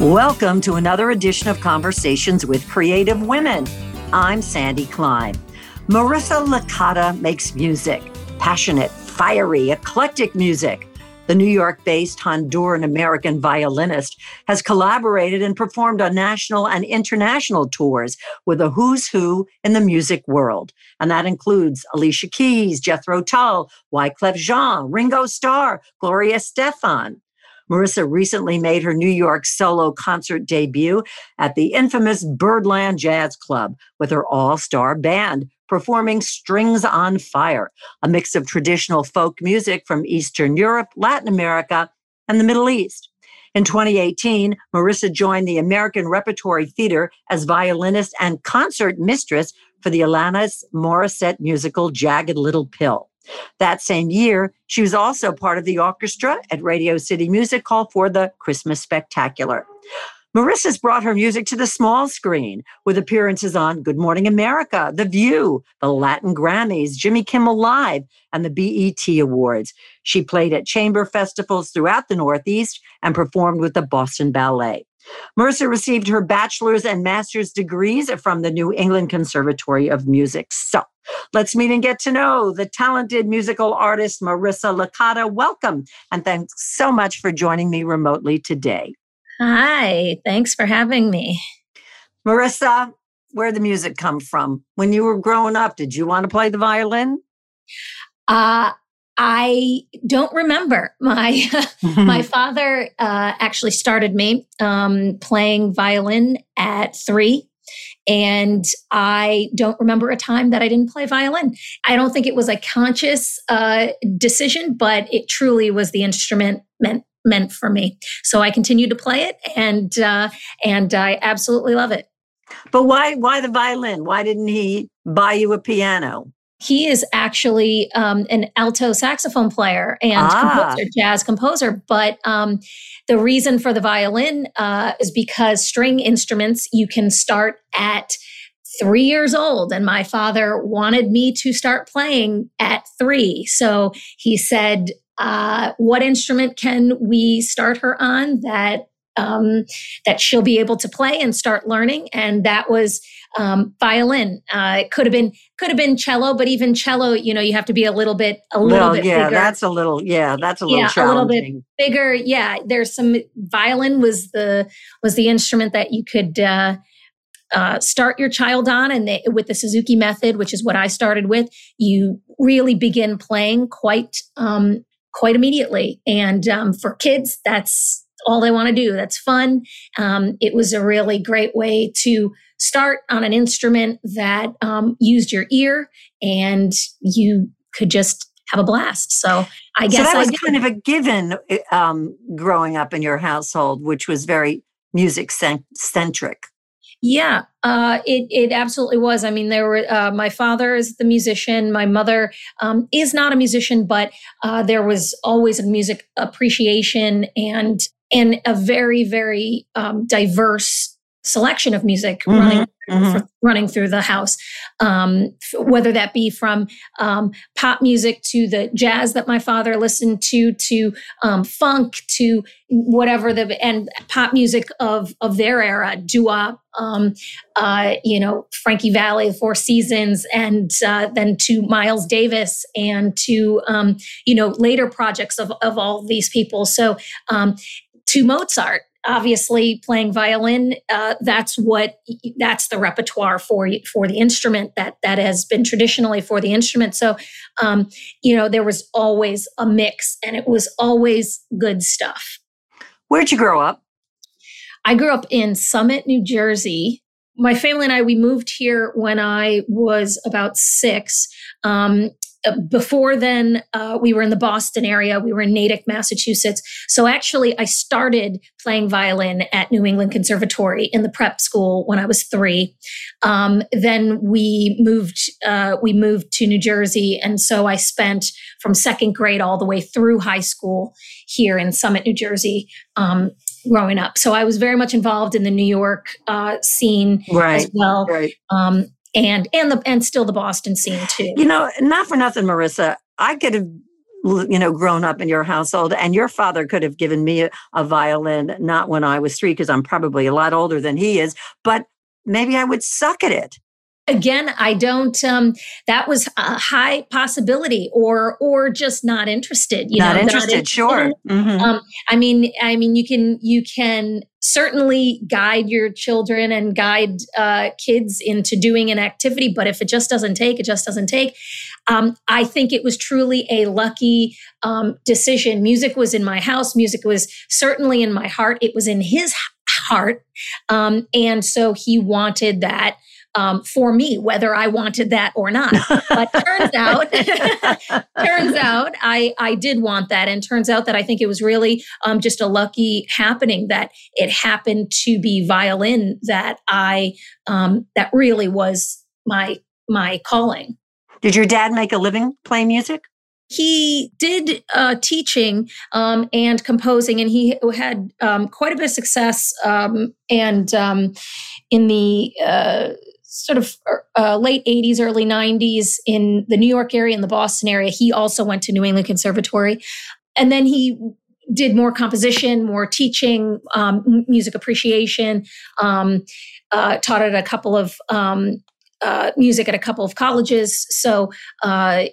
Welcome to another edition of Conversations with Creative Women. I'm Sandy Klein. Marissa Licata makes music, passionate, fiery, eclectic music. The New York based Honduran American violinist has collaborated and performed on national and international tours with a who's who in the music world. And that includes Alicia Keys, Jethro Tull, Wyclef Jean, Ringo Starr, Gloria Estefan. Marissa recently made her New York solo concert debut at the infamous Birdland Jazz Club with her all star band, performing Strings on Fire, a mix of traditional folk music from Eastern Europe, Latin America, and the Middle East. In 2018, Marissa joined the American Repertory Theater as violinist and concert mistress for the Alanis Morissette musical Jagged Little Pill. That same year, she was also part of the orchestra at Radio City Music Hall for the Christmas Spectacular. Marissa's brought her music to the small screen with appearances on Good Morning America, The View, the Latin Grammys, Jimmy Kimmel Live, and the BET Awards. She played at chamber festivals throughout the Northeast and performed with the Boston Ballet. Marissa received her bachelor's and master's degrees from the New England Conservatory of Music. So let's meet and get to know the talented musical artist Marissa Licata. Welcome and thanks so much for joining me remotely today. Hi, thanks for having me. Marissa, where did the music come from? When you were growing up, did you want to play the violin? Uh, I don't remember. My my father uh, actually started me um, playing violin at three, and I don't remember a time that I didn't play violin. I don't think it was a conscious uh, decision, but it truly was the instrument meant meant for me. So I continue to play it, and uh, and I absolutely love it. But why why the violin? Why didn't he buy you a piano? He is actually um, an alto saxophone player and ah. composer, jazz composer. But um, the reason for the violin uh, is because string instruments you can start at three years old, and my father wanted me to start playing at three. So he said, uh, what instrument can we start her on that um, that she'll be able to play and start learning? And that was um, violin. Uh, it could have been could have been cello, but even cello, you know, you have to be a little bit a little well, bit yeah, bigger. that's a little yeah, that's a little yeah, a little bit bigger. Yeah, there's some violin was the was the instrument that you could. Uh, uh, start your child on and they, with the suzuki method which is what i started with you really begin playing quite um, quite immediately. And um, for kids, that's all they want to do. That's fun. Um, it was a really great way to start on an instrument that um, used your ear and you could just have a blast. So I guess so that was kind of a given um, growing up in your household, which was very music centric. Yeah, uh, it it absolutely was. I mean, there were uh, my father is the musician. My mother um, is not a musician, but uh, there was always a music appreciation and and a very very um, diverse selection of music mm-hmm, running mm-hmm. running through the house, um, whether that be from um, pop music to the jazz that my father listened to, to um, funk, to whatever the and pop music of of their era, doo um, uh, you know, Frankie Valli, Four Seasons, and uh, then to Miles Davis, and to um, you know later projects of of all these people. So um, to Mozart obviously playing violin uh, that's what that's the repertoire for for the instrument that that has been traditionally for the instrument. So um, you know there was always a mix and it was always good stuff. Where'd you grow up? I grew up in summit new jersey. My family and i we moved here when i was about six. Um, before then, uh, we were in the Boston area. We were in Natick, Massachusetts. So actually, I started playing violin at New England Conservatory in the prep school when I was three. Um, then we moved. Uh, we moved to New Jersey, and so I spent from second grade all the way through high school here in Summit, New Jersey. Um, growing up. So I was very much involved in the New York uh, scene right, as well. Right. Um, and and the and still the Boston scene too. You know, not for nothing, Marissa. I could have you know, grown up in your household. And your father could have given me a, a violin, not when I was three, because I'm probably a lot older than he is, but maybe I would suck at it again i don't um that was a high possibility or or just not interested you not know interested, not interested sure mm-hmm. um i mean i mean you can you can certainly guide your children and guide uh kids into doing an activity but if it just doesn't take it just doesn't take um, I think it was truly a lucky um, decision. Music was in my house. Music was certainly in my heart. It was in his heart. Um, and so he wanted that um, for me, whether I wanted that or not. But turns out, turns out I, I did want that. And turns out that I think it was really um, just a lucky happening that it happened to be violin that I, um, that really was my, my calling. Did your dad make a living playing music? he did uh, teaching um, and composing, and he had um, quite a bit of success. Um, and um, in the uh, sort of uh, late 80s, early 90s in the New York area and the Boston area. He also went to New England Conservatory. And then he did more composition, more teaching, um, music appreciation, um, uh, taught at a couple of um, uh, music at a couple of colleges. So, uh,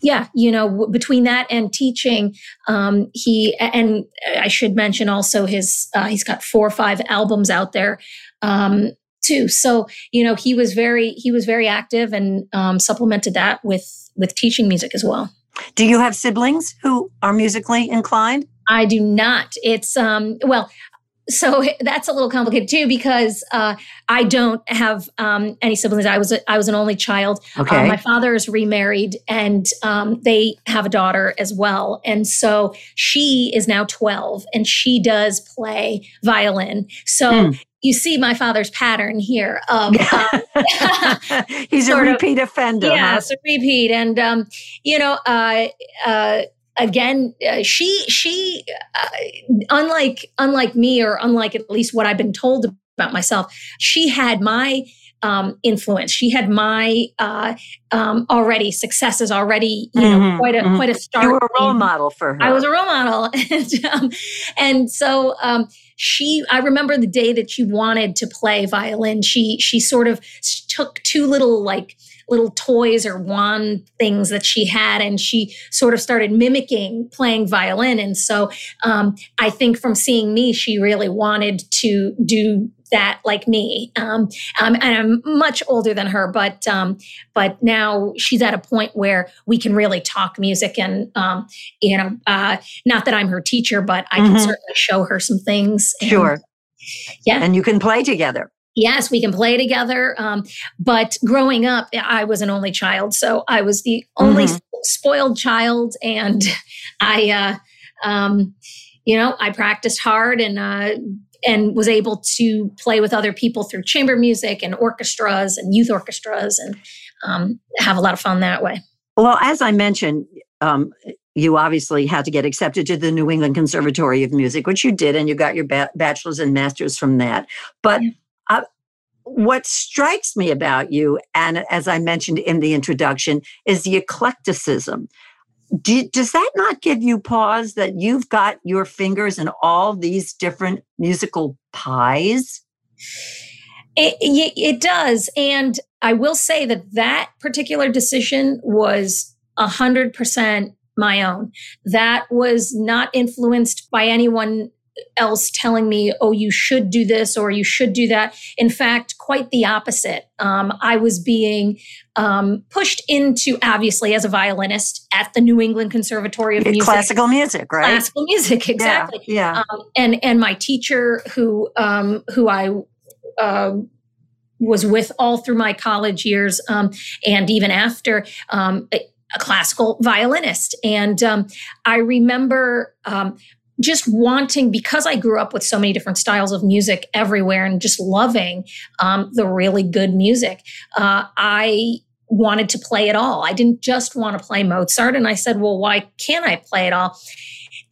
yeah, you know, w- between that and teaching, um, he and I should mention also his uh, he's got four or five albums out there um, too. So you know he was very he was very active and um, supplemented that with with teaching music as well. Do you have siblings who are musically inclined? I do not. It's um well, so that's a little complicated too because uh, I don't have um, any siblings. I was a, I was an only child. Okay. Uh, my father is remarried, and um, they have a daughter as well. And so she is now twelve, and she does play violin. So. Hmm. You see my father's pattern here. um, He's a repeat of, offender. Yeah, huh? it's a repeat, and um, you know, uh, uh, again uh, she she uh, unlike unlike me or unlike at least what i've been told about myself she had my um, influence. She had my uh, um, already successes, already you know mm-hmm, quite a mm-hmm. quite a start. You were a role model for her. I was a role model, and, um, and so um, she. I remember the day that she wanted to play violin. She she sort of took two little like little toys or wand things that she had, and she sort of started mimicking playing violin. And so um, I think from seeing me, she really wanted to do that like me. Um, um, and I'm much older than her, but um, but now she's at a point where we can really talk music, and um, you know, uh, not that I'm her teacher, but I mm-hmm. can certainly show her some things. And, sure. Yeah. And you can play together yes, we can play together. Um, but growing up, I was an only child. So I was the only mm-hmm. spoiled child. And I, uh, um, you know, I practiced hard and, uh, and was able to play with other people through chamber music and orchestras and youth orchestras and um, have a lot of fun that way. Well, as I mentioned, um, you obviously had to get accepted to the New England Conservatory of Music, which you did, and you got your ba- bachelor's and master's from that. But yeah. Uh, what strikes me about you, and as I mentioned in the introduction, is the eclecticism. Do, does that not give you pause that you've got your fingers in all these different musical pies? It, it, it does. And I will say that that particular decision was 100% my own. That was not influenced by anyone else telling me, oh, you should do this or you should do that. In fact, quite the opposite. Um, I was being um, pushed into, obviously, as a violinist at the New England Conservatory of Music. Classical music, right? Classical music, exactly. Yeah. yeah. Um, and and my teacher, who um, who I uh, was with all through my college years um, and even after um, a, a classical violinist. And um, I remember um, just wanting because I grew up with so many different styles of music everywhere and just loving um, the really good music. Uh, I wanted to play it all. I didn't just want to play Mozart, and I said, "Well, why can't I play it all?"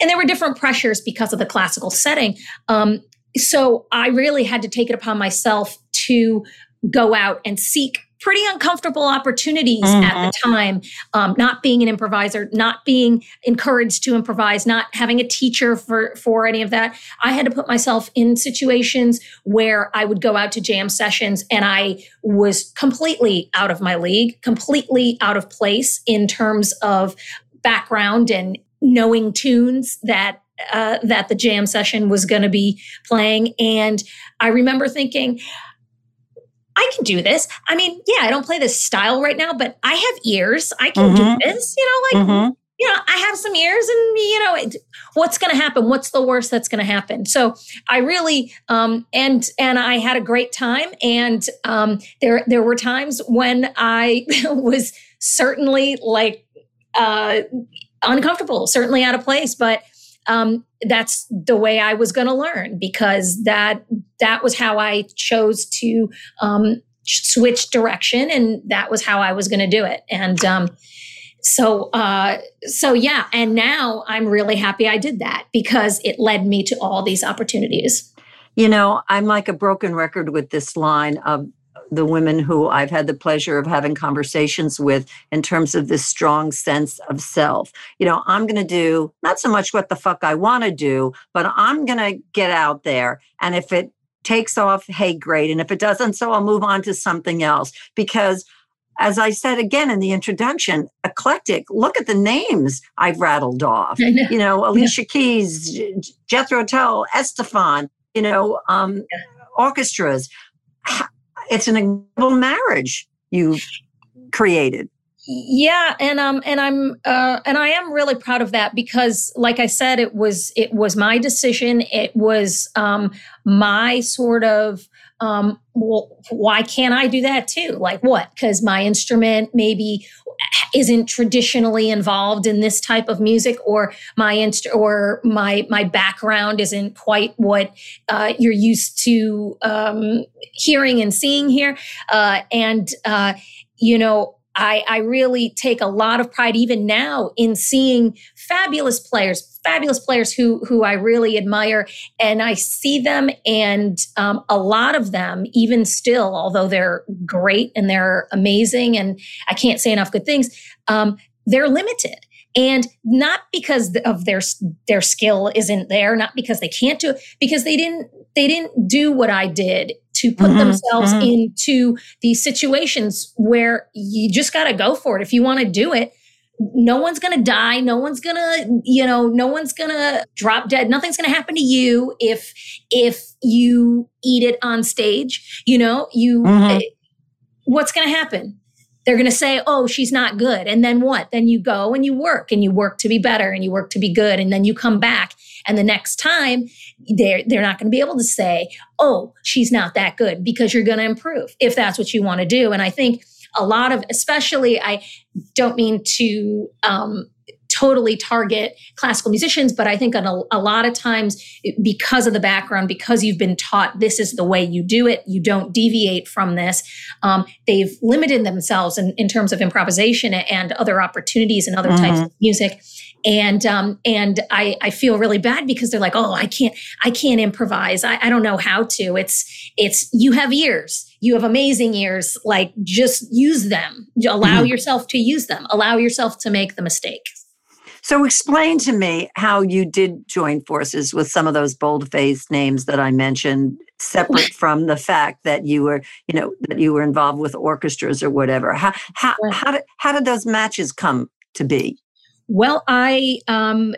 And there were different pressures because of the classical setting. Um, so I really had to take it upon myself to go out and seek pretty uncomfortable opportunities mm-hmm. at the time. Um, not being an improviser, not being encouraged to improvise, not having a teacher for for any of that. I had to put myself in situations where I would go out to jam sessions and I was completely out of my league, completely out of place in terms of background and knowing tunes that uh, that the jam session was going to be playing. And I remember thinking, I can do this. I mean, yeah, I don't play this style right now, but I have ears. I can mm-hmm. do this. You know, like, mm-hmm. you know, I have some ears and, you know, it, what's going to happen? What's the worst that's going to happen? So I really, um, and, and I had a great time. And, um, there, there were times when I was certainly like, uh, uncomfortable, certainly out of place, but, um, that's the way I was going to learn because that that was how I chose to um, switch direction, and that was how I was going to do it. And um, so, uh, so yeah, and now I'm really happy I did that because it led me to all these opportunities. You know, I'm like a broken record with this line of the women who I've had the pleasure of having conversations with in terms of this strong sense of self. You know, I'm going to do not so much what the fuck I want to do, but I'm going to get out there. And if it takes off, hey, great. And if it doesn't, so I'll move on to something else because as I said again in the introduction, eclectic. Look at the names I've rattled off. Know. You know, Alicia yeah. Keys, Jethro Tull, Estefan. You know, um, yeah. orchestras it's an incredible marriage you've created. Yeah and um and i'm uh and i am really proud of that because like i said it was it was my decision. It was um my sort of um well why can't i do that too? Like what? Because my instrument maybe isn't traditionally involved in this type of music or my inst- or my my background isn't quite what uh, you're used to um, hearing and seeing here. Uh, and uh, you know I, I really take a lot of pride even now in seeing fabulous players, fabulous players who who I really admire, and I see them, and um, a lot of them, even still, although they're great and they're amazing, and I can't say enough good things, um, they're limited and not because of their their skill isn't there not because they can't do it because they didn't they didn't do what i did to put mm-hmm, themselves mm-hmm. into these situations where you just got to go for it if you want to do it no one's going to die no one's going to you know no one's going to drop dead nothing's going to happen to you if if you eat it on stage you know you mm-hmm. what's going to happen they're going to say, oh, she's not good. And then what? Then you go and you work and you work to be better and you work to be good. And then you come back. And the next time, they're, they're not going to be able to say, oh, she's not that good because you're going to improve if that's what you want to do. And I think a lot of, especially, I don't mean to um, totally target classical musicians, but I think a, a lot of times, because of the background, because you've been taught this is the way you do it, you don't deviate from this, um, they've limited themselves in, in, terms of improvisation and other opportunities and other mm-hmm. types of music. And um, and I, I feel really bad because they're like, oh, I can't I can't improvise. I, I don't know how to. It's it's you have ears you have amazing ears like just use them allow mm-hmm. yourself to use them allow yourself to make the mistakes so explain to me how you did join forces with some of those bold-faced names that I mentioned, separate from the fact that you were, you know, that you were involved with orchestras or whatever. How how how did how did those matches come to be? Well, I um,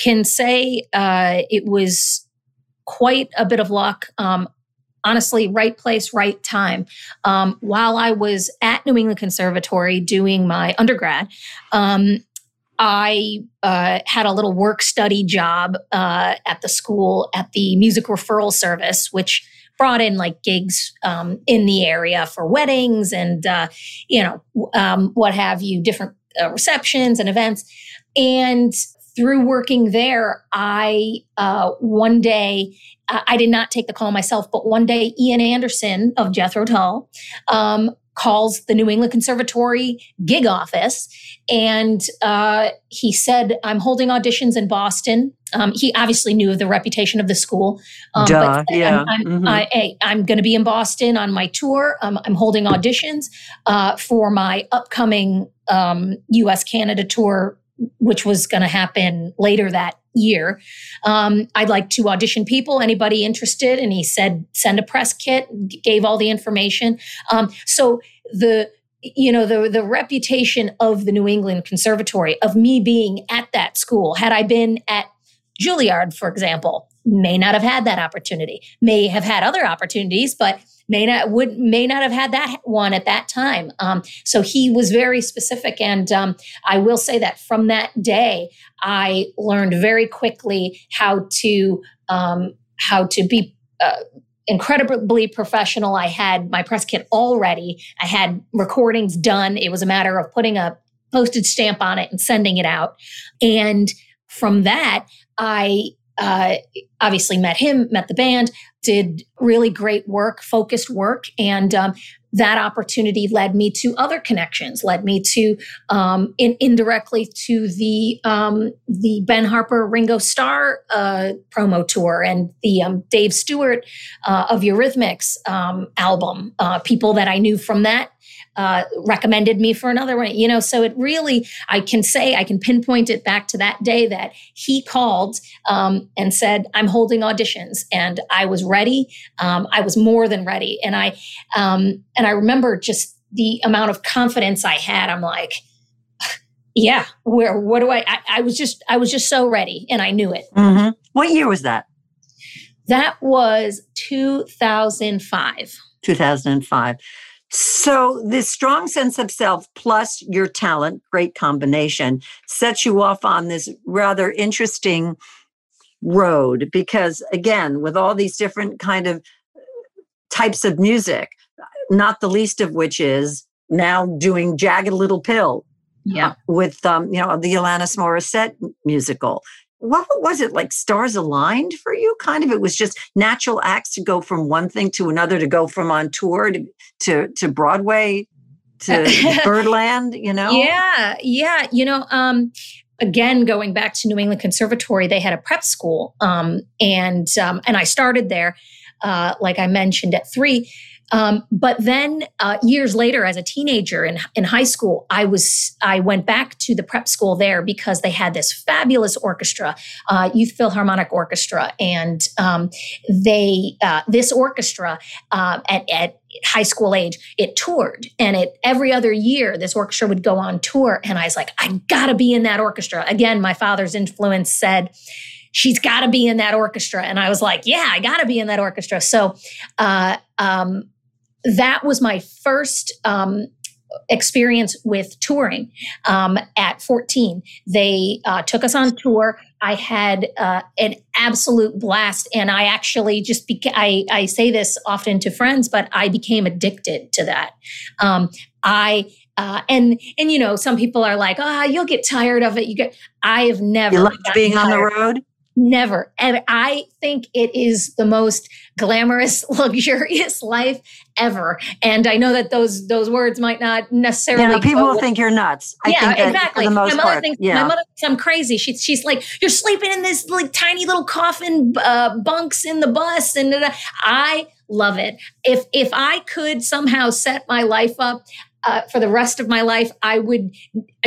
can say uh, it was quite a bit of luck. Um, honestly, right place, right time. Um, while I was at New England Conservatory doing my undergrad, um, I uh, had a little work study job uh, at the school at the music referral service, which brought in like gigs um, in the area for weddings and uh, you know um, what have you, different uh, receptions and events. And through working there, I uh, one day I did not take the call myself, but one day Ian Anderson of Jethro Tull um, calls the New England Conservatory gig office. And uh, he said, I'm holding auditions in Boston Um, he obviously knew of the reputation of the school. Um, Duh, yeah. I'm, I'm, Mhm. I, am going to be in Boston on my tour. Um, I'm holding auditions uh, for my upcoming um, U.S. Canada tour, which was going to happen later that year. Um, I'd like to audition people. Anybody interested? And he said, send a press kit. Gave all the information. Um, so the you know the the reputation of the New England Conservatory of me being at that school. Had I been at Juilliard, for example, may not have had that opportunity. May have had other opportunities, but may not would may not have had that one at that time. Um, so he was very specific, and um, I will say that from that day, I learned very quickly how to um, how to be. Uh, incredibly professional i had my press kit all ready i had recordings done it was a matter of putting a postage stamp on it and sending it out and from that i uh, obviously met him met the band did really great work focused work and um, that opportunity led me to other connections led me to um, in, indirectly to the um, the ben harper ringo starr uh, promo tour and the um, dave stewart uh, of eurythmics um, album. Uh, people that i knew from that uh, recommended me for another one you know so it really i can say i can pinpoint it back to that day that he called um, and said i'm holding auditions and i was ready um, i was more than ready and i um, and i remember just the amount of confidence i had i'm like yeah where what do I, I i was just i was just so ready and i knew it Mhm. What year was that? that was 2005 2005. So, this strong sense of self plus your talent, great combination, sets you off on this rather interesting road because, again, with all these different kind of types of music, not the least of which is now doing Jagged Little Pill yeah with, um, you know, the Alanis Morissette musical. What was it like? Stars aligned for you? Kind of. It was just natural acts to go from one thing to another, to go from on tour to to, to Broadway to Birdland. You know? Yeah, yeah. You know, um, again, going back to New England Conservatory, they had a prep school, um, and um, and I started there, uh, like I mentioned at three. Um, but then uh, years later, as a teenager in in high school, I was I went back to the prep school there because they had this fabulous orchestra, uh, Youth Philharmonic Orchestra, and um, they uh, this orchestra uh, at at high school age it toured. And it every other year this orchestra would go on tour. And i was like i gotta be in that orchestra. Again my father's influence said she's gotta be in that orchestra. And i was like yeah i gotta be in that orchestra. So uh, um, that was my first um, experience with touring um, at 14 they uh, took us on tour. I had uh, an absolute blast and i actually just beca- I, I say this often to friends but i became addicted to that. Um, i uh, and and you know some people are like ah you'll get tired of it. You get i have never You liked gotten being on the road. Never. And I think it is the most glamorous, luxurious life ever. And I know that those those words might not necessarily You know, people will think you're nuts. I yeah, exactly. for the most my mother part. thinks yeah. my mother thinks I'm crazy. She's she's like, you're sleeping in this like tiny little coffin uh, bunks in the bus, and da- da." I love it. If if I could somehow set my life up uh, for the rest of my life, I would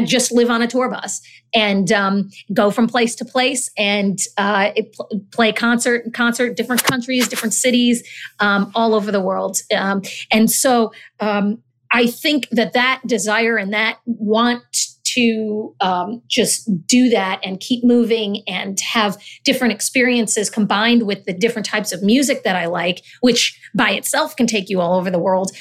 just live on a tour bus and um, go from place to place and uh, pl- play concert concert different countries, different cities, um, all over the world. Um, and so um, I think that that desire and that want to um, just do that and keep moving and have different experiences combined with the different types of music that I like, which by itself can take you all over the world.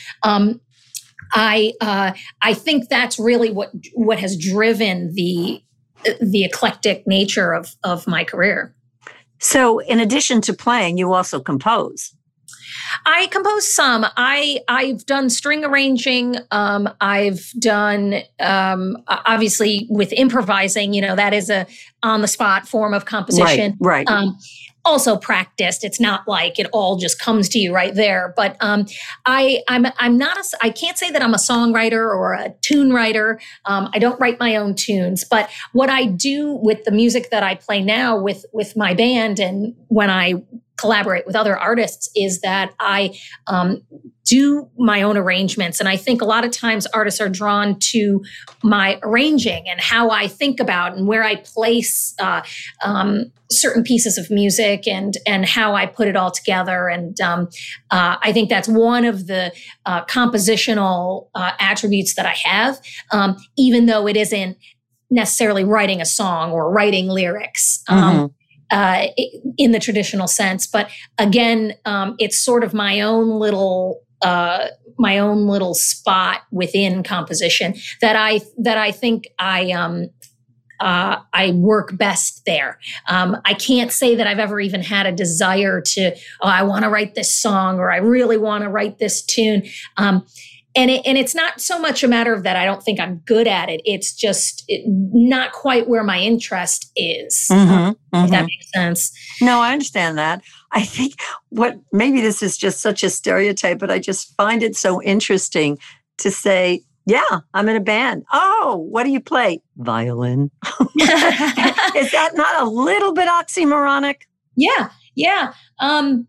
I uh, I think that's really what what has driven the the eclectic nature of of my career. So, in addition to playing, you also compose. I compose some. I I've done string arranging. Um, I've done um, obviously with improvising. You know that is a on the spot form of composition. Right. Right. Um, also practiced. It's not like it all just comes to you right there. But um, I, I'm, I'm not a, I can't say that I'm a songwriter or a tune writer. Um, I don't write my own tunes. But what I do with the music that I play now with with my band and when I collaborate with other artists is that I um, do my own arrangements. And I think a lot of times artists are drawn to my arranging and how I think about and where I place uh, um, certain pieces of music and and how I put it all together. And um, uh, I think that's one of the uh, compositional uh, attributes that I have, um, even though it isn't necessarily writing a song or writing lyrics. Um, mm-hmm uh, in the traditional sense. But again, um, it's sort of my own little uh, my own little spot within composition that I that I think I um, uh, I work best there. Um, I can't say that I've ever even had a desire to, oh, I want to write this song or I really want to write this tune. Um, and it, and it's not so much a matter of that I don't think I'm good at it. It's just it, not quite where my interest is. Mm-hmm, um, mm-hmm. That makes sense. No, I understand that. I think what maybe this is just such a stereotype, but I just find it so interesting to say, yeah, I'm in a band. Oh, what do you play? Violin. is that not a little bit oxymoronic? Yeah, yeah. Um,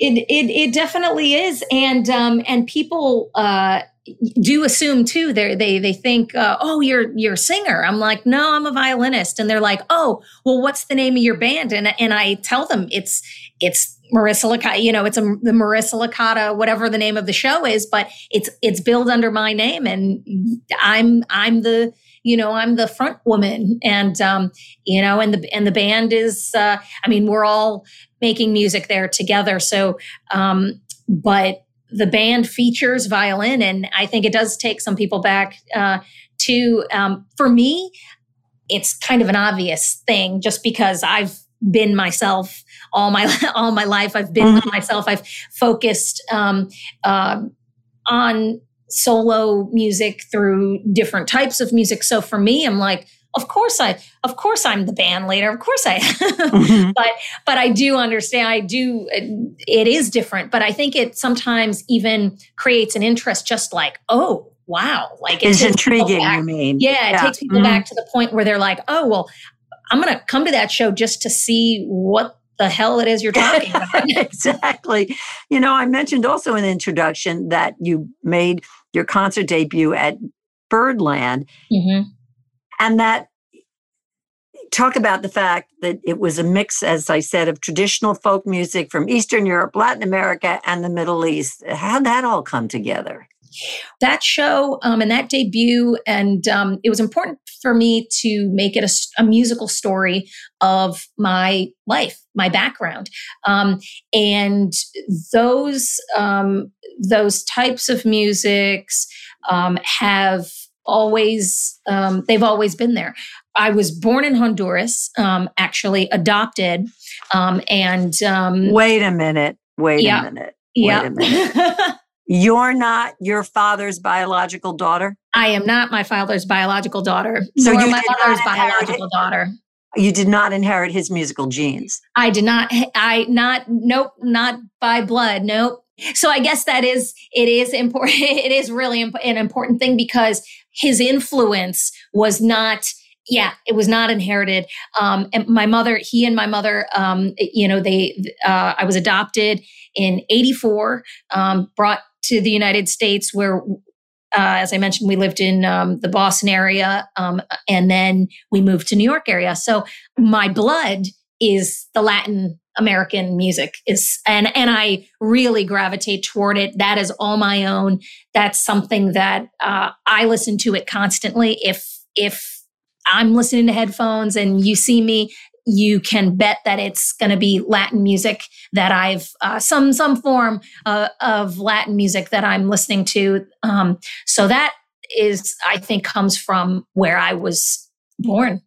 it, it, it definitely is. And, um, and people, uh, do assume too they they they think uh, oh you're you're a singer. I'm like no i'm a violinist. And they're like oh well what's the name of your band? And and i tell them it's it's Marissa Licata, you know, it's a the Marissa Licata, whatever the name of the show is, but it's it's billed under my name, and I'm I'm the you know I'm the front woman, and um, you know, and the and the band is, uh, I mean, we're all making music there together. So, um, but the band features violin, and I think it does take some people back uh, to. Um, for me, it's kind of an obvious thing, just because I've been myself all my all my life. I've been mm-hmm. myself. I've focused um, uh, on solo music through different types of music. So for me, I'm like, of course I, of course I'm the band leader. Of course I, mm-hmm. but but I do understand. I do. It, it is different, but I think it sometimes even creates an interest. Just like, oh wow, like it's intriguing. You mean? Yeah, it yeah. takes people mm-hmm. back to the point where they're like, oh well, I'm going to come to that show just to see what the hell it is you're talking about. exactly. You know, I mentioned also in the introduction that you made your concert debut at Birdland. Mm-hmm. And that talk about the fact that it was a mix, as I said, of traditional folk music from Eastern Europe, Latin America, and the Middle East. How'd that all come together? That show um, and that debut, and um, it was important for me to make it a, a musical story of my life, my background, um, and those um, those types of musics um, have always um, they've always been there. I was born in Honduras, um, actually adopted, um, and um wait a minute, wait yeah, a minute. Wait yeah. a minute. You're not your father's biological daughter? I am not my father's biological daughter. So you my mother's biological daughter. You did not inherit his musical genes. I did not I not nope, not by blood. Nope. So I guess that is it is important it is really imp- an important thing because his influence was not yeah, it was not inherited. Um, and my mother, he and my mother, um, you know, they, uh, I was adopted in 84, um, brought to the United States, where, uh, as I mentioned, we lived in um, the Boston area, um, and then we moved to New York area. So my blood is the Latin American music is and and I really gravitate toward it. That is all my own. That's something that uh, I listen to it constantly. If if I'm listening to headphones and you see me you can bet that it's going to be Latin music that I've uh, some some form uh, of Latin music that I'm listening to. Um, so that is, I think, comes from where I was born.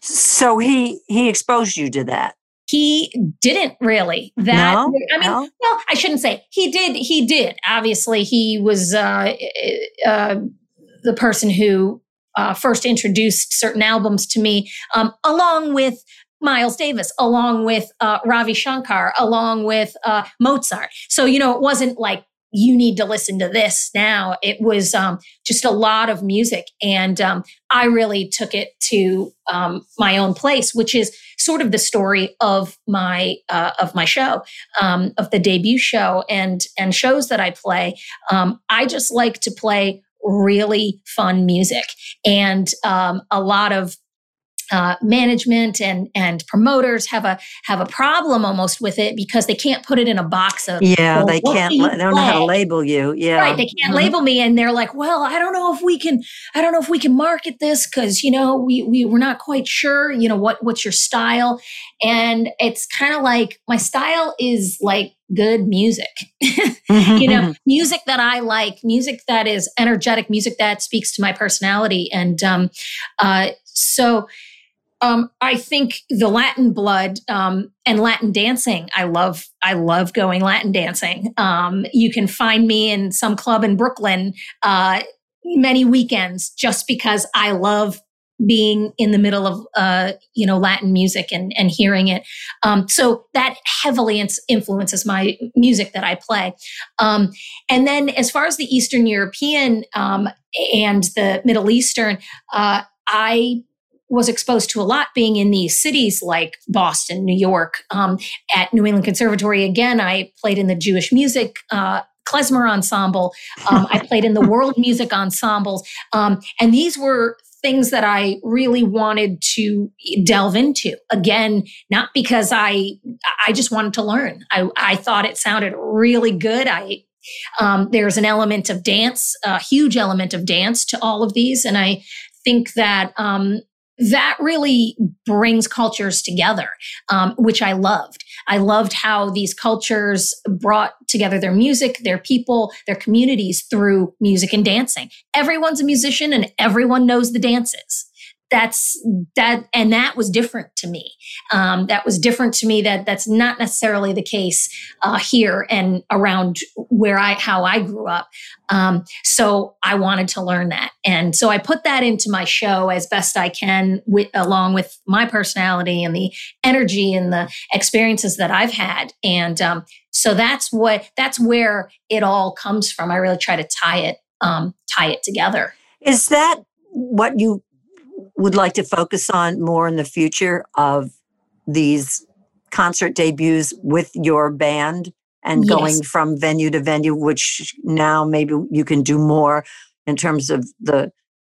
So he he exposed you to that. He didn't really. That no? I mean, no? well, I shouldn't say he did. He did. Obviously, he was uh, uh the person who uh, first introduced certain albums to me, um, along with Miles Davis, along with uh, Ravi Shankar, along with uh, Mozart. So, you know, it wasn't like you need to listen to this now. It was um, just a lot of music. And um, I really took it to um, my own place, which is sort of the story of my uh, of my show, um, of the debut show and and shows that I play. Um, I just like to play really fun music and um, a lot of uh, management and and promoters have a have a problem almost with it because they can't put it in a box of yeah well, they can't they don't know how to label you yeah. Right they can't mm-hmm. label me and they're like well I don't know if we can I don't know if we can market this because you know we we we're not quite sure you know what what's your style. And it's kind of like my style is like good music. You know music that i like music that is energetic music that speaks to my personality and um uh so um, I think the Latin blood um, and Latin dancing. I love. I love going Latin dancing. Um, you can find me in some club in Brooklyn uh, many weekends just because I love being in the middle of uh, you know Latin music and and hearing it. Um, so that heavily influences my music that I play. Um, and then as far as the Eastern European um, and the Middle Eastern, uh, I was exposed to a lot being in these cities like Boston, New York. Um, at New England Conservatory, again, I played in the Jewish music uh, klezmer ensemble. Um, I played in the world music ensembles. Um, and these were things that I really wanted to delve into. Again, not because I I just wanted to learn. I, I thought it sounded really good. I um, there's an element of dance, a huge element of dance to all of these, and I think that um, that really brings cultures together, um, which I loved. I loved how these cultures brought together their music, their people, their communities through music and dancing. Everyone's a musician and everyone knows the dances that's that and that was different to me. Um, that was different to me that that's not necessarily the case uh, here and around where i how i grew up. Um, so i wanted to learn that. And so i put that into my show as best i can with, along with my personality and the energy and the experiences that i've had. And um, so that's what that's where it all comes from. I really try to tie it um, tie it together. Is that what you would like to focus on more in the future of these concert debuts with your band and yes. going from venue to venue which now maybe you can do more in terms of the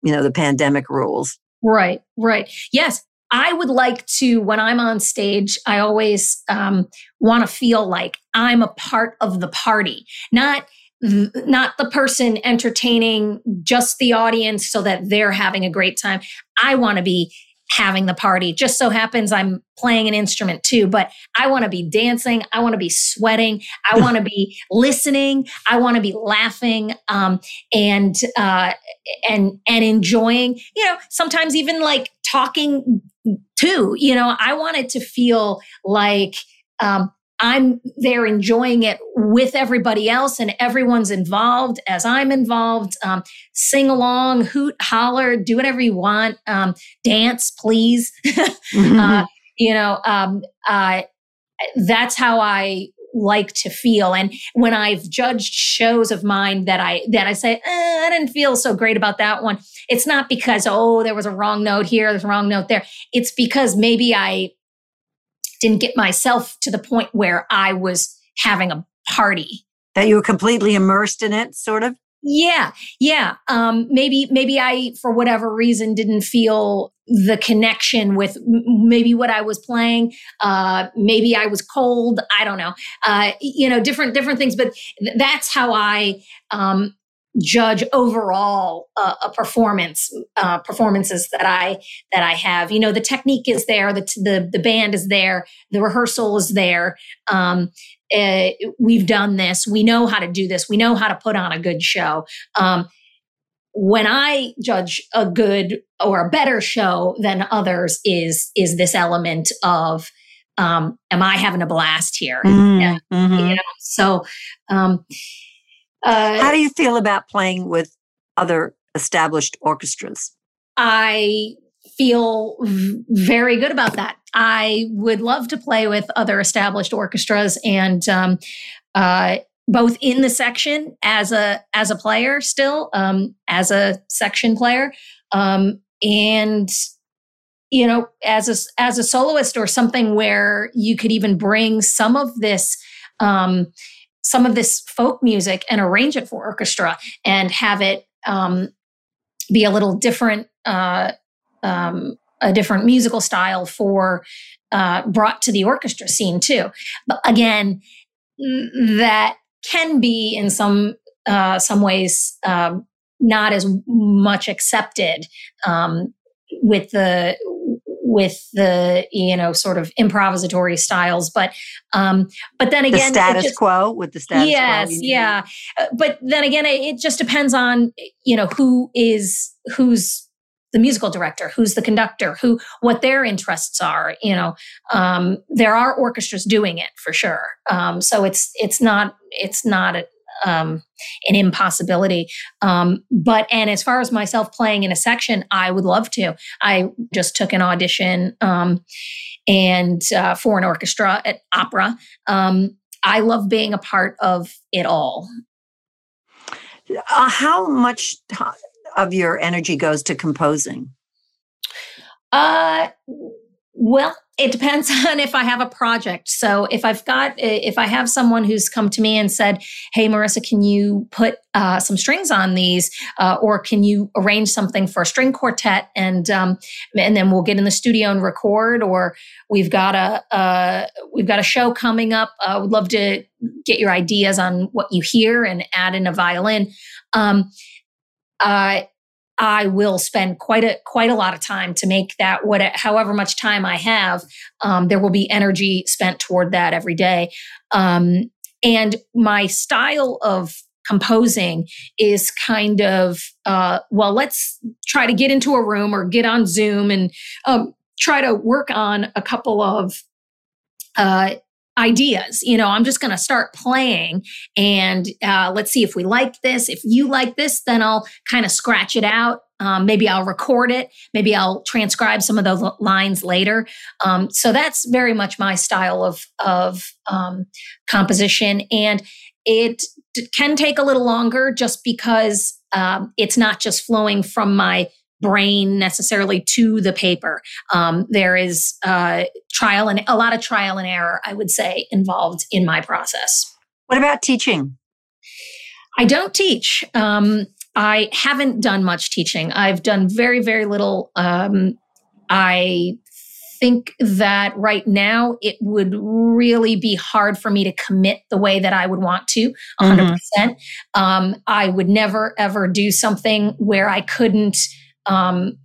you know the pandemic rules right right yes i would like to when i'm on stage i always um, want to feel like i'm a part of the party not not the person entertaining just the audience so that they're having a great time. I want to be having the party. Just so happens I'm playing an instrument too, but I want to be dancing. I want to be sweating. I want to be listening. I want to be laughing um, and uh, and and enjoying. You know, sometimes even like talking too. You know, I want it to feel like. Um, I'm there enjoying it with everybody else, and everyone's involved as I'm involved. Um, sing along, hoot, holler, do whatever you want. Um, dance, please. mm-hmm. uh, you know, um, uh, that's how I like to feel. And when I've judged shows of mine that I that I say eh, I didn't feel so great about that one, it's not because oh there was a wrong note here, there's a wrong note there. It's because maybe I didn't get myself to the point where I was having a party. That you were completely immersed in it, sort of? Yeah, yeah. Um, maybe, maybe I, for whatever reason, didn't feel the connection with maybe what I was playing. Uh, maybe I was cold. I don't know. Uh, you know, different different things. But th- that's how I um, judge overall uh, a performance uh, performances that I that I have. You know, the technique is there, the the the band is there, the rehearsal is there. Um, uh, we've done this. We know how to do this. We know how to put on a good show. Um, when I judge a good or a better show than others, is is this element of um, am I having a blast here? Mm, mm-hmm. You know, so um, uh, How do you feel about playing with other established orchestras? I feel very good about that. I would love to play with other established orchestras and um, uh, both in the section as a as a player still um, as a section player um, and you know as a as a soloist or something where you could even bring some of this um, some of this folk music and arrange it for orchestra and have it um, be a little different uh, um, a different musical style for uh, brought to the orchestra scene too. But again that can be in some uh, some ways um, not as much accepted um, with the with the you know sort of improvisatory styles but um but then again the status just, quo with the status quo. yes yeah. Uh, but then again it, it just depends on you know who is who's the musical director who's the conductor who what their interests are you know. Um, there are orchestras doing it for sure. Um, so it's it's not it's not a, um, an impossibility. Um, but and as far as myself playing in a section i would love to. I just took an audition um, and uh, for an orchestra at opera. Um, i love being a part of it all. Uh, how much of your energy goes to composing? Uh, well, it depends on if I have a project. So if I've got, if I have someone who's come to me and said, "Hey, Marissa, can you put uh, some strings on these, uh, or can you arrange something for a string quartet?" and um, and then we'll get in the studio and record. Or we've got a uh, we've got a show coming up. I uh, would love to get your ideas on what you hear and add in a violin. Um, I will spend quite a quite a lot of time to make that what however much time I have. Um, there will be energy spent toward that every day, um, and my style of composing is kind of uh, well, let's try to get into a room or get on Zoom and um, try to work on a couple of uh, ideas. You know, I'm just going to start playing and uh, let's see if we like this. If you like this, then I'll kind of scratch it out. Um, maybe I'll record it. Maybe I'll transcribe some of those lines later. Um, so that's very much my style of of um, composition, and it can take a little longer just because um, it's not just flowing from my brain necessarily to the paper. Um, there is uh, trial and a lot of trial and error, I would say, involved in my process. What about teaching? I don't teach. Um, I haven't done much teaching. I've done very, very little. Um, I think that right now it would really be hard for me to commit the way that I would want to 100%. Mm-hmm. um, I would never, ever do something where I couldn't um,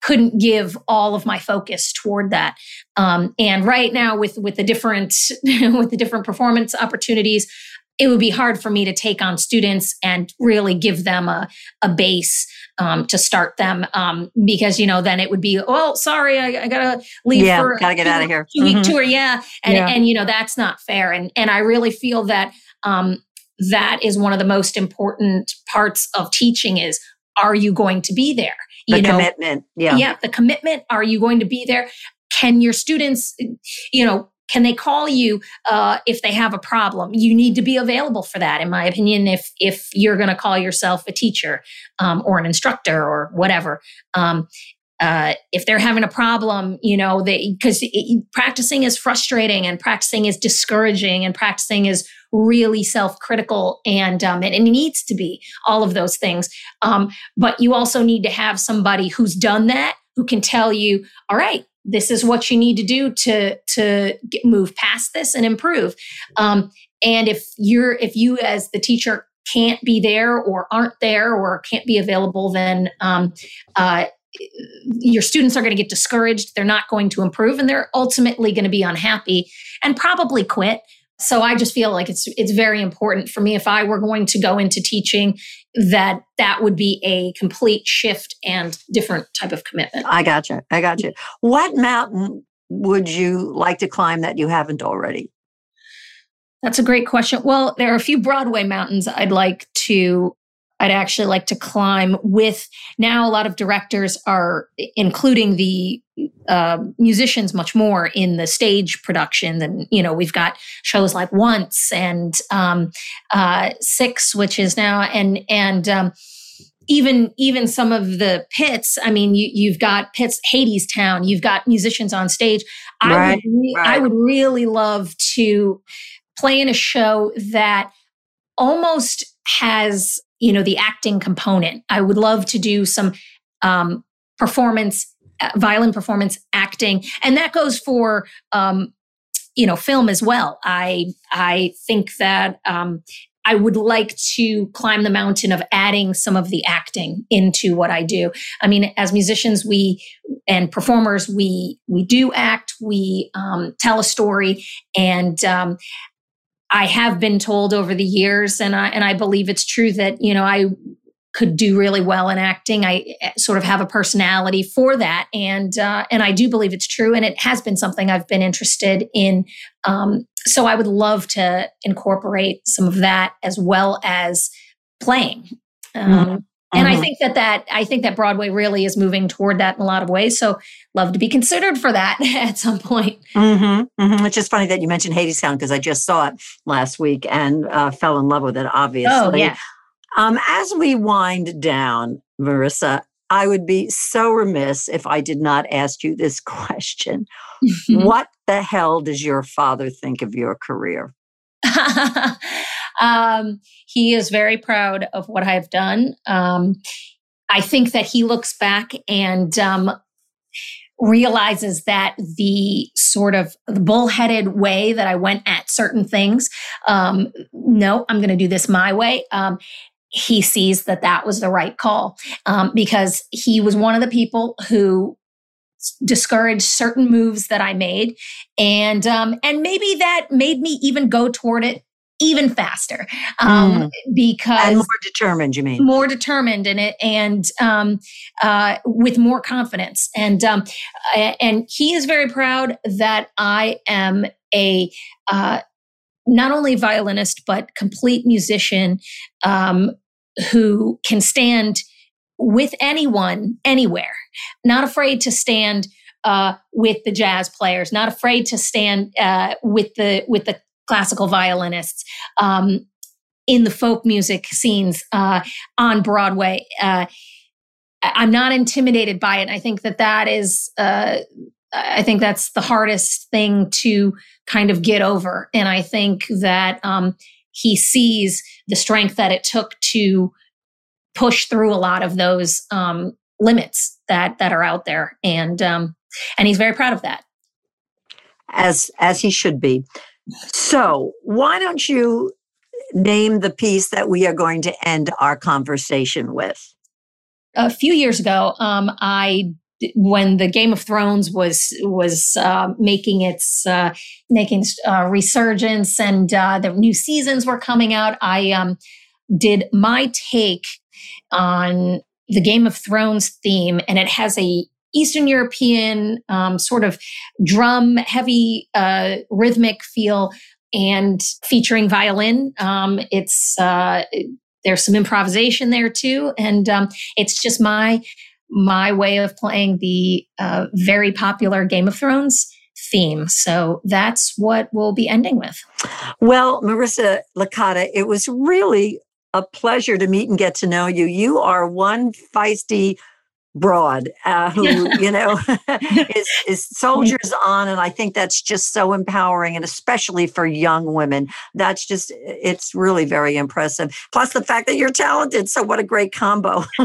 couldn't give all of my focus toward that. Um, and right now, with with the different with the different performance opportunities, it would be hard for me to take on students and really give them a a base um, to start them um, because you know then it would be oh sorry I, I gotta leave yeah, for gotta get out of here two mm-hmm. week tour yeah and yeah. and you know that's not fair and and I really feel that um, that is one of the most important parts of teaching is are you going to be there you the know, commitment. Yeah. Yeah. The commitment. Are you going to be there? Can your students, you know, can they call you uh, if they have a problem? You need to be available for that, in my opinion. If if you're going to call yourself a teacher um, or an instructor or whatever, um, uh, if they're having a problem, you know, they because practicing is frustrating and practicing is discouraging and practicing is really self-critical and um, and it needs to be all of those things. Um, but you also need to have somebody who's done that who can tell you, all right, this is what you need to do to to get, move past this and improve. Um, and if you're if you as the teacher can't be there or aren't there or can't be available, then um, uh, your students are going to get discouraged. They're not going to improve, and they're ultimately going to be unhappy and probably quit. So I just feel like it's it's very important for me if I were going to go into teaching that that would be a complete shift and different type of commitment. I got you. I got you. What mountain would you like to climb that you haven't already? That's a great question. Well, there are a few Broadway mountains I'd like to I'd actually like to climb with now a lot of directors are including the uh, musicians much more in the stage production than you know we've got shows like once and um, uh, six which is now and and um, even even some of the pits i mean you, you've got pits Hadestown. you've got musicians on stage I, would re- right. I would really love to play in a show that almost has you know the acting component i would love to do some um, performance violin performance acting and that goes for um, you know film as well i i think that um, I would like to climb the mountain of adding some of the acting into what I do. I mean, as musicians, we and performers, we we do act, we um, tell a story, and um, I have been told over the years, and I and I believe it's true that you know I could do really well in acting. I eh, sort of have a personality for that, and uh, and I do believe it's true, and it has been something I've been interested in um, so I would love to incorporate some of that as well as playing. Um, mm-hmm. And I mm-hmm. think that that I think that Broadway really is moving toward that in a lot of ways. So love to be considered for that at some point. Mm-hmm, mm-hmm. It's just funny that you mentioned Hadestown because I just saw it last week and uh, fell in love with it. Obviously, oh yeah. Um, as we wind down, Marissa, I would be so remiss if I did not ask you this question. what the hell does your father think of your career? um, he is very proud of what I've done. Um, I think that he looks back and um, realizes that the sort of the bullheaded way that I went at certain things, um, no, I'm going to do this my way. Um, he sees that that was the right call um, because he was one of the people who discouraged certain moves that I made, and um, and maybe that made me even go toward it even faster um, mm. because and more determined. You mean more determined in it, and um, uh, with more confidence. And um, and he is very proud that I am a uh, not only violinist but complete musician um, who can stand with anyone anywhere. Not afraid to stand uh, with the jazz players not afraid to stand uh, with the with the classical violinists um, in the folk music scenes uh, on broadway. Uh, i'm not intimidated by it. I think that that is uh, I think that's the hardest thing to kind of get over. And I think that um, he sees the strength that it took to push through a lot of those um, limits that that are out there, and um, and he's very proud of that. As as he should be. So why don't you name the piece that we are going to end our conversation with? A few years ago, um, I when the Game of Thrones was was uh, making its uh, making uh, resurgence and uh, the new seasons were coming out, I um, did my take on the Game of Thrones theme, and it has a Eastern European um, sort of drum heavy uh, rhythmic feel and featuring violin. Um, it's uh, there's some improvisation there too, and um, it's just my my way of playing the uh, very popular Game of Thrones theme. So that's what we'll be ending with. Well, Marissa Licata, it was really a pleasure to meet and get to know you. You are one feisty broad uh, who you know is, is soldiers on and i think that's just so empowering and especially for young women. That's just it's really very impressive. Plus the fact that you're talented so what a great combo.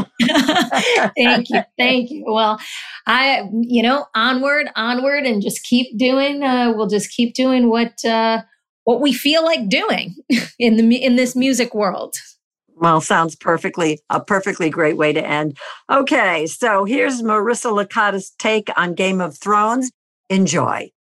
Thank you thank you. Well i you know onward onward and just keep doing uh, we'll just keep doing what uh, what we feel like doing in the in this music world well, sounds perfectly a perfectly great way to end. Okay, so here's Marissa Licata's take on Game of Thrones. Enjoy.